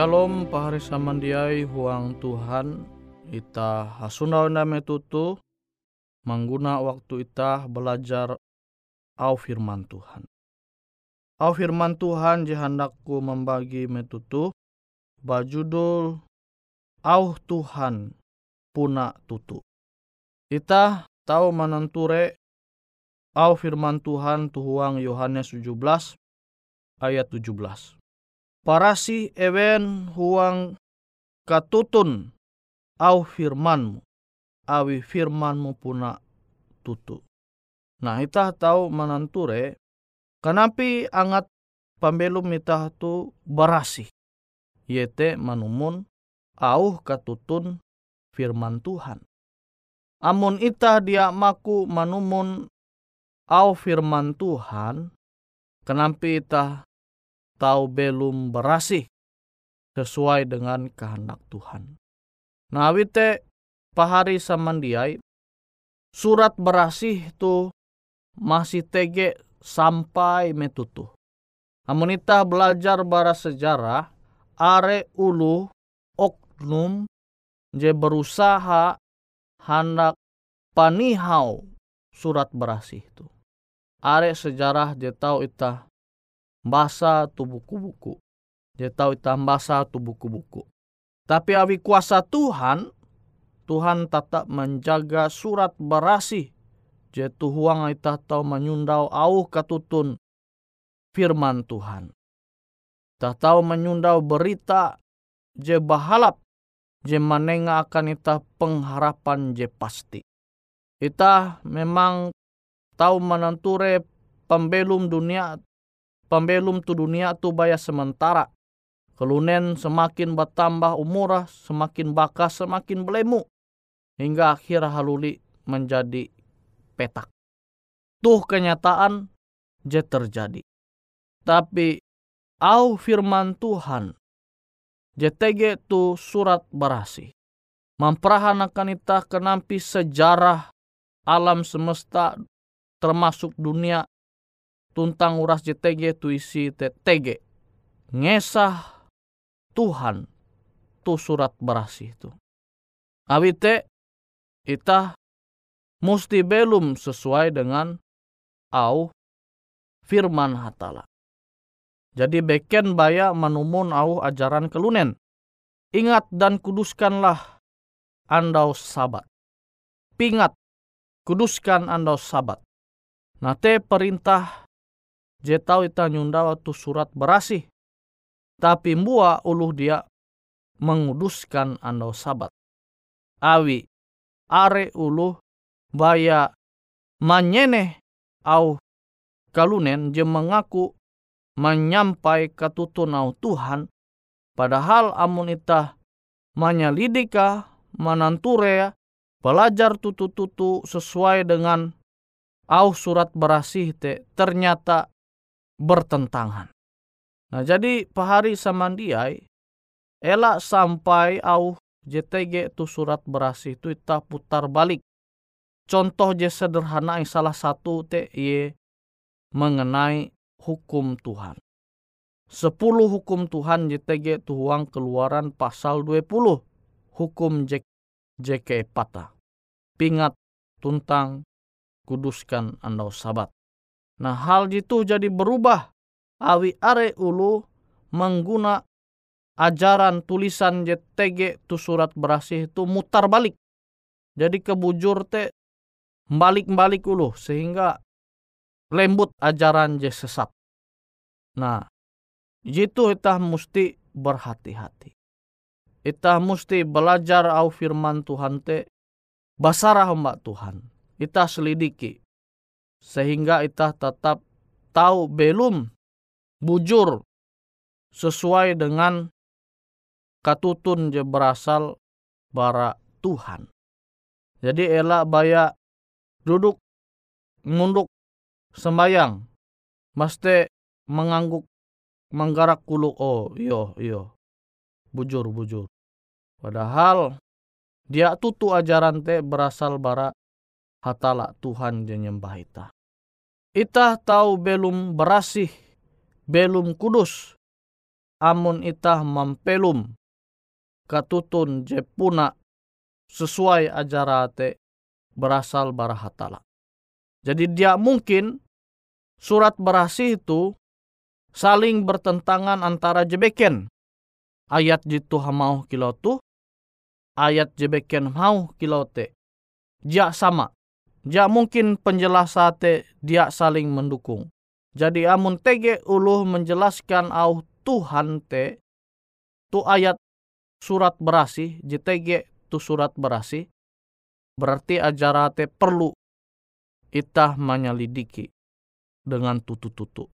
Shalom pahari samandiai huang Tuhan ita hasuna name tutu mengguna waktu ita belajar au firman Tuhan. Au firman Tuhan jihandakku membagi metutu bajudul au Tuhan puna tutu. Ita tahu menenture au firman Tuhan tuhuang Yohanes 17 ayat 17. Parasi ewen huang katutun au firmanmu awi firmanmu puna tutu. Nah itah tahu menanture kanapi angat pambelum itah tu berasi. Yete manumun au katutun firman Tuhan. Amun itah dia maku manumun au firman Tuhan, kenampi itah tahu belum berasih sesuai dengan kehendak Tuhan. Nah, wite pahari samandiai surat berasih tu masih tege sampai metutu. Amunita belajar bara sejarah, are ulu oknum je berusaha hendak panihau surat berasih itu. Are sejarah dia tahu itah basa tu buku-buku. Dia tahu itah basa tu buku-buku. Tapi awi kuasa Tuhan, Tuhan tetap menjaga surat berasih. Je tuhuang itah tahu menyundau au katutun firman Tuhan. Tak tahu menyundau berita je bahalap je manenga akan ita pengharapan je pasti. Ita memang tahu menenture pembelum dunia, pembelum tu dunia tu baya sementara. Kelunen semakin bertambah umurah, semakin bakas, semakin belemu. Hingga akhir haluli menjadi petak. Tuh kenyataan je terjadi. Tapi au firman Tuhan JTG tu surat berasi. Memperahanakan ita kenampi sejarah alam semesta termasuk dunia tuntang uras JTG tu isi TTG. Ngesah Tuhan tu surat berasi itu. Awite ita musti belum sesuai dengan au firman hatala. Jadi beken baya menumun au ajaran kelunen. Ingat dan kuduskanlah andau sabat. Pingat, kuduskan andau sabat. Nate perintah je tau ita nyunda waktu surat berasih. Tapi mbua uluh dia menguduskan andau sabat. Awi, are uluh baya manyene au kalunen je mengaku menyampai ketutunau Tuhan, padahal amun itah menyelidika, menanture, belajar tutu-tutu sesuai dengan au surat berasih te ternyata bertentangan. Nah jadi pahari samandiai elak sampai au JTG tu surat berasih itu kita putar balik. Contoh je sederhana yang salah satu te ye mengenai hukum Tuhan. Sepuluh hukum Tuhan JTG tuang keluaran pasal 20. Hukum JK Pata. Pingat tuntang kuduskan andau sabat. Nah hal itu jadi berubah. Awi are ulu mengguna ajaran tulisan JTG tu surat berasih itu mutar balik. Jadi kebujur te balik-balik ulu sehingga lembut ajaran je sesat. Nah, itu kita mesti berhati-hati. Kita mesti belajar au firman Tuhan te basarah mbak Tuhan. Kita selidiki sehingga kita tetap tahu belum bujur sesuai dengan katutun je berasal bara Tuhan. Jadi elak baya duduk munduk sembayang mesti mengangguk menggarak kulu oh iyo iyo bujur bujur padahal dia tutu ajaran te berasal bara hatala Tuhan nyembah ita ita tahu belum berasih belum kudus amun ita mampelum katutun je puna sesuai ajarate berasal bara hatala jadi dia mungkin surat berasih itu saling bertentangan antara jebeken. Ayat jitu hamau kilau tu, ayat jebeken mau kilau te. Dia sama, Ja mungkin penjelas sate dia saling mendukung. Jadi amun tege uluh menjelaskan au Tuhan te tu ayat surat berasi JTG tu surat berasi berarti ajarate perlu itah menyelidiki dengan tutu-tutu.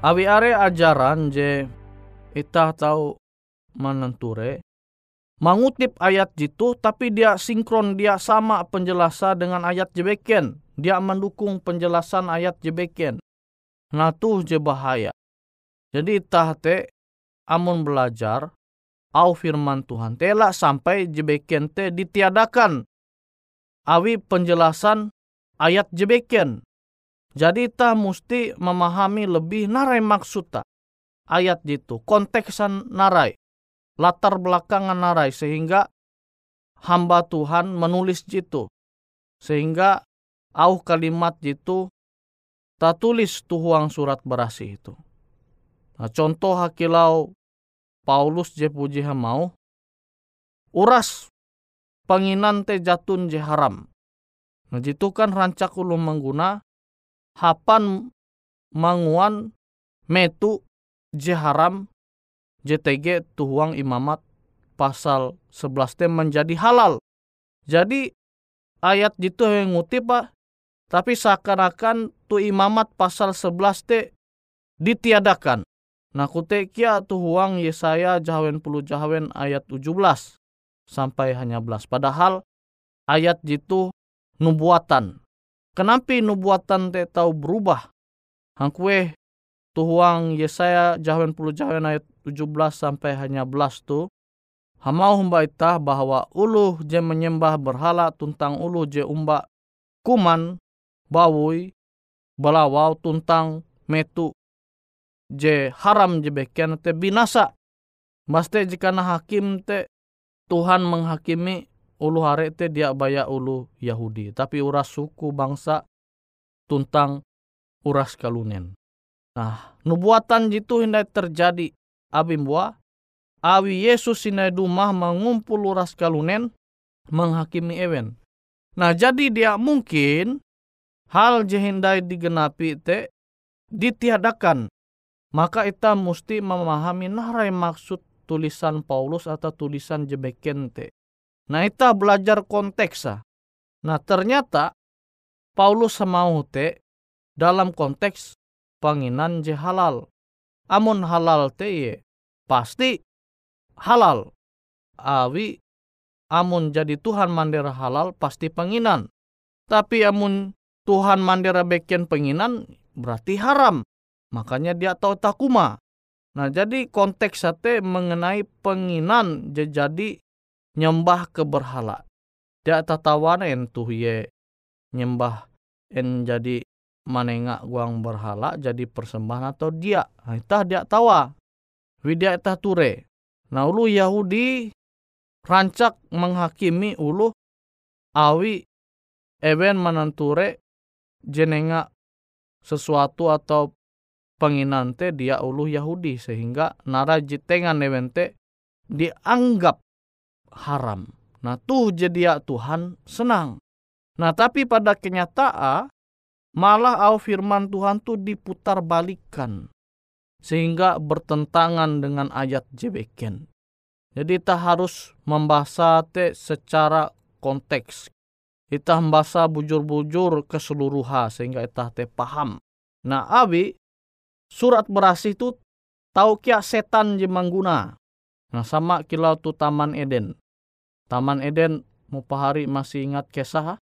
Awi are ajaran je ita tahu menenture mengutip ayat jitu tapi dia sinkron dia sama penjelasan dengan ayat jebeken dia mendukung penjelasan ayat jebeken nah tuh je bahaya. Jadi itah te amun belajar au firman Tuhan tela sampai jebeken te ditiadakan. Awi penjelasan ayat jebeken jadi ta mesti memahami lebih narai maksud ta ayat itu, konteksan narai, latar belakangan narai sehingga hamba Tuhan menulis jitu. Sehingga au kalimat jitu tak tulis tuhuang surat berasi itu. Nah, contoh hakilau Paulus je puji mau uras penginan te jatun je haram. Nah, jitu kan rancak ulum mengguna hapan manguan metu je haram JTG tuhuang imamat pasal 11 t menjadi halal. Jadi ayat itu yang ngutip pak, tapi seakan-akan tu imamat pasal 11 t ditiadakan. Nah kutekia tuhuang Yesaya jahawen puluh jahawen ayat 17 sampai hanya belas. Padahal ayat itu nubuatan. Kenapa nubuatan te tahu berubah? Hangkue tuhuang Yesaya jahawen puluh jahawen ayat 17 sampai hanya belas tu. Hamau humba itah bahwa ulu je menyembah berhala tuntang ulu je umba kuman bawui balawau tuntang metu je haram je beken te binasa. Baste jika hakim te Tuhan menghakimi ulu hare te dia baya ulu Yahudi. Tapi uras suku bangsa tuntang uras kalunen. Nah, nubuatan jitu hindai terjadi abim buah. Awi Yesus sinai dumah mengumpul uras kalunen menghakimi ewen. Nah, jadi dia mungkin hal jehindai digenapi te ditiadakan. Maka kita mesti memahami narai maksud tulisan Paulus atau tulisan jebeken te. Nah, kita belajar konteksa. Nah, ternyata Paulus semau te dalam konteks panginan je halal. Amun halal te ye, pasti halal. Awi amun jadi Tuhan mandera halal pasti penginan. Tapi amun Tuhan mandera beken penginan berarti haram. Makanya dia tahu takuma. Nah jadi konteks sate mengenai penginan jadi nyembah ke berhala. Dia tatawana en tuh ye nyembah en jadi manenga guang berhala jadi persembahan atau dia. Nah, itah dia tawa. Widya itah ture. Nah ulu Yahudi rancak menghakimi ulu awi even menenture jenenga sesuatu atau penginante dia ulu Yahudi sehingga nara jitengan evente dianggap haram. Nah tuh jadi ya Tuhan senang. Nah tapi pada kenyataan malah au firman Tuhan tuh diputar balikan sehingga bertentangan dengan ayat jebeken. Jadi kita harus membaca te secara konteks. Kita membaca bujur-bujur keseluruhan sehingga kita te paham. Nah abi surat berasih itu tahu kia setan jemangguna. Nah sama kilau tu Taman Eden. Taman Eden mau pahari masih ingat kisah.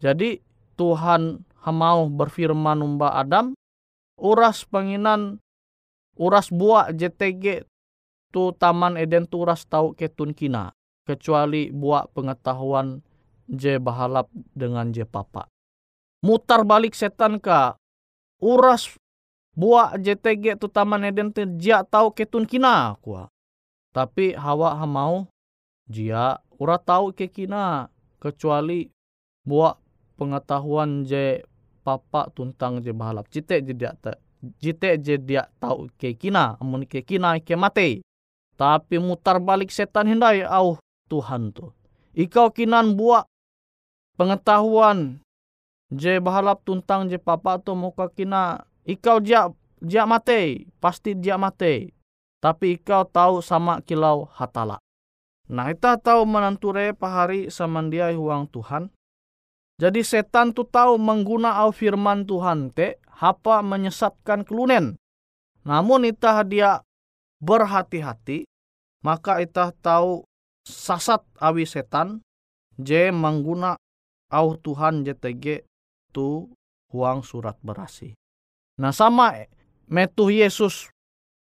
Jadi Tuhan hamau berfirman umba Adam, uras penginan, uras buah JTG tu Taman Eden tu uras tahu ketun kina. Kecuali buah pengetahuan je bahalap dengan je papa. Mutar balik setan ka, uras buah JTG tu Taman Eden tu jia tahu ketun kina kuah. Tapi hawa hamau jia ura tahu ke kina kecuali buat pengetahuan je papa tuntang je bahalap. Cite je dia ta jite je dia tahu ke kina amun ke kina ke mate. Tapi mutar balik setan hindai au Tuhan tu. Ikau kinan buat pengetahuan je bahalap tuntang je papa tu muka kina ikau dia dia mate pasti dia mate tapi ikau tahu sama kilau hatala Nah, kita tahu menanture pahari samandiai huang Tuhan. Jadi setan tu tahu mengguna au firman Tuhan te, hapa menyesatkan kelunen. Namun itah dia berhati-hati, maka itah tahu sasat awi setan, je mengguna au Tuhan JTG tu huang surat berasi. Nah sama metu Yesus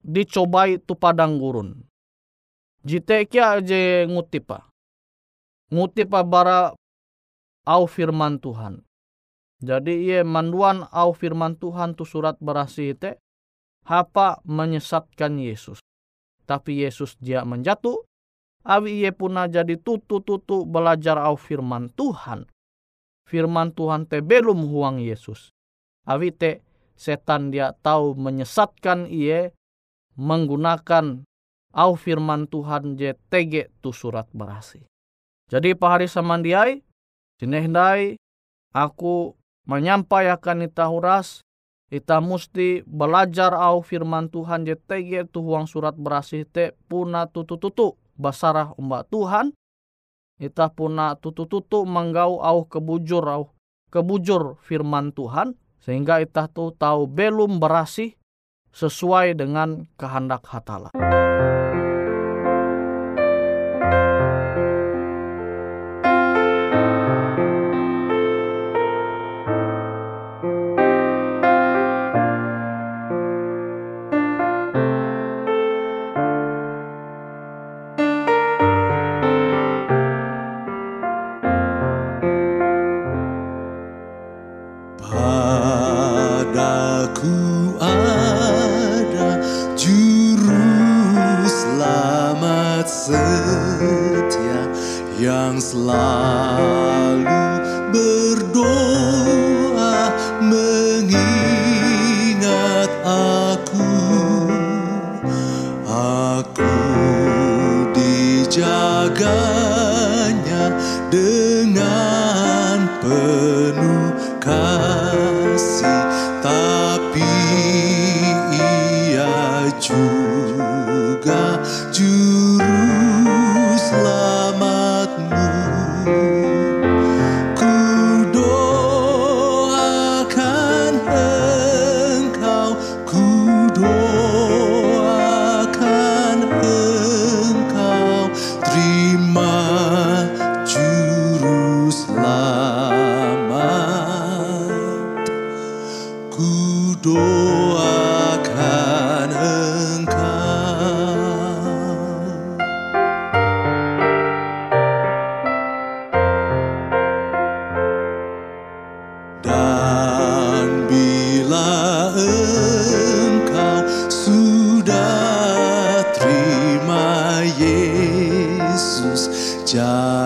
dicobai tu padang gurun. Jite kia je ngutipa. Ngutipa bara au firman Tuhan. Jadi ia manduan au firman Tuhan tu surat berasi ite hapa menyesatkan Yesus. Tapi Yesus dia menjatuh, awi ia puna jadi tutu-tutu belajar au firman Tuhan. Firman Tuhan te belum huang Yesus. Awi te setan dia tahu menyesatkan ia menggunakan au firman Tuhan je tege tu surat berasi. Jadi pahari samandiai, sinehdai aku menyampaikan ita huras, ita musti belajar au firman Tuhan je tege tu huang surat berasi te puna tutu-tutu basarah umba Tuhan, ita puna tutu-tutu menggau au kebujur au kebujur firman Tuhan, sehingga ita tu tahu belum berasi sesuai dengan kehendak hatala. menjaganya dengan penuh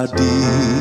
Deep.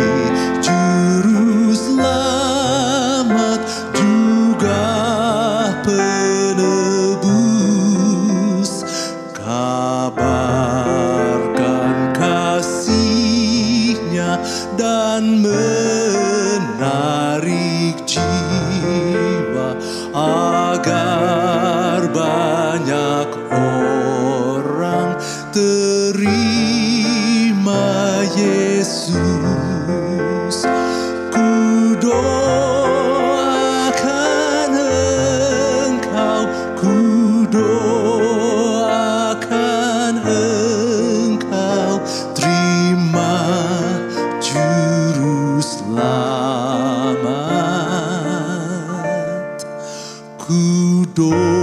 mudou.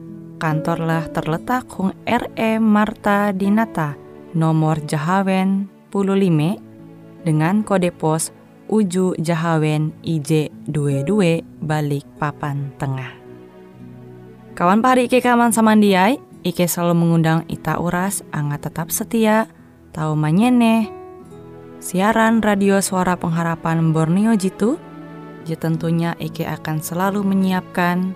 kantorlah terletak Hung RE Marta Dinata nomor Jahawen 15 dengan kode pos Uju Jahawen IJ22 balik papan tengah. Kawan pari Ike kaman samandiai, Ike selalu mengundang Ita Uras, angga tetap setia, tahu manyene, siaran radio suara pengharapan Borneo Jitu, je tentunya Ike akan selalu menyiapkan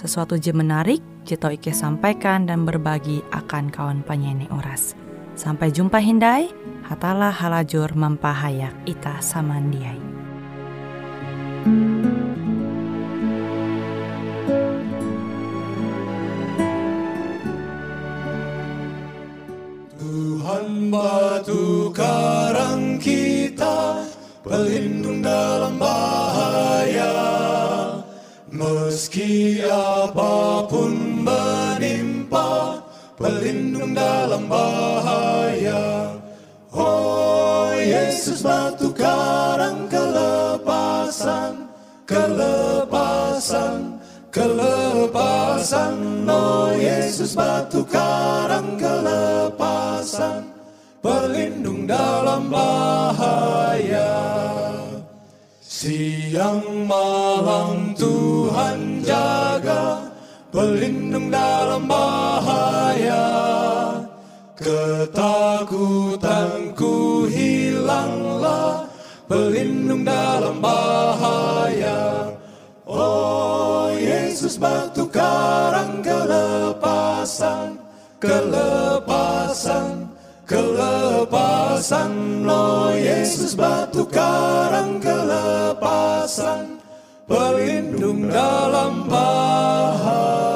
sesuatu je menarik, jito Ike sampaikan dan berbagi akan kawan penyanyi Uras. Sampai jumpa Hindai, hatalah halajur mempahayak ita samandiai. Tuhan batu karang kita, pelindung dalam bahaya. Meski apa pun menimpa, pelindung dalam bahaya. Oh Yesus batu karang kelepasan, kelepasan, kelepasan. Oh Yesus batu karang kelepasan, pelindung dalam bahaya. Siang malam Tuhan jaga, pelindung dalam bahaya. Ketakutanku hilanglah, pelindung dalam bahaya. Oh Yesus batu karang kelepasan, kelepasan, kelepasan. Oh Yesus batu karang kelepasan, pelindung dalam bahaya.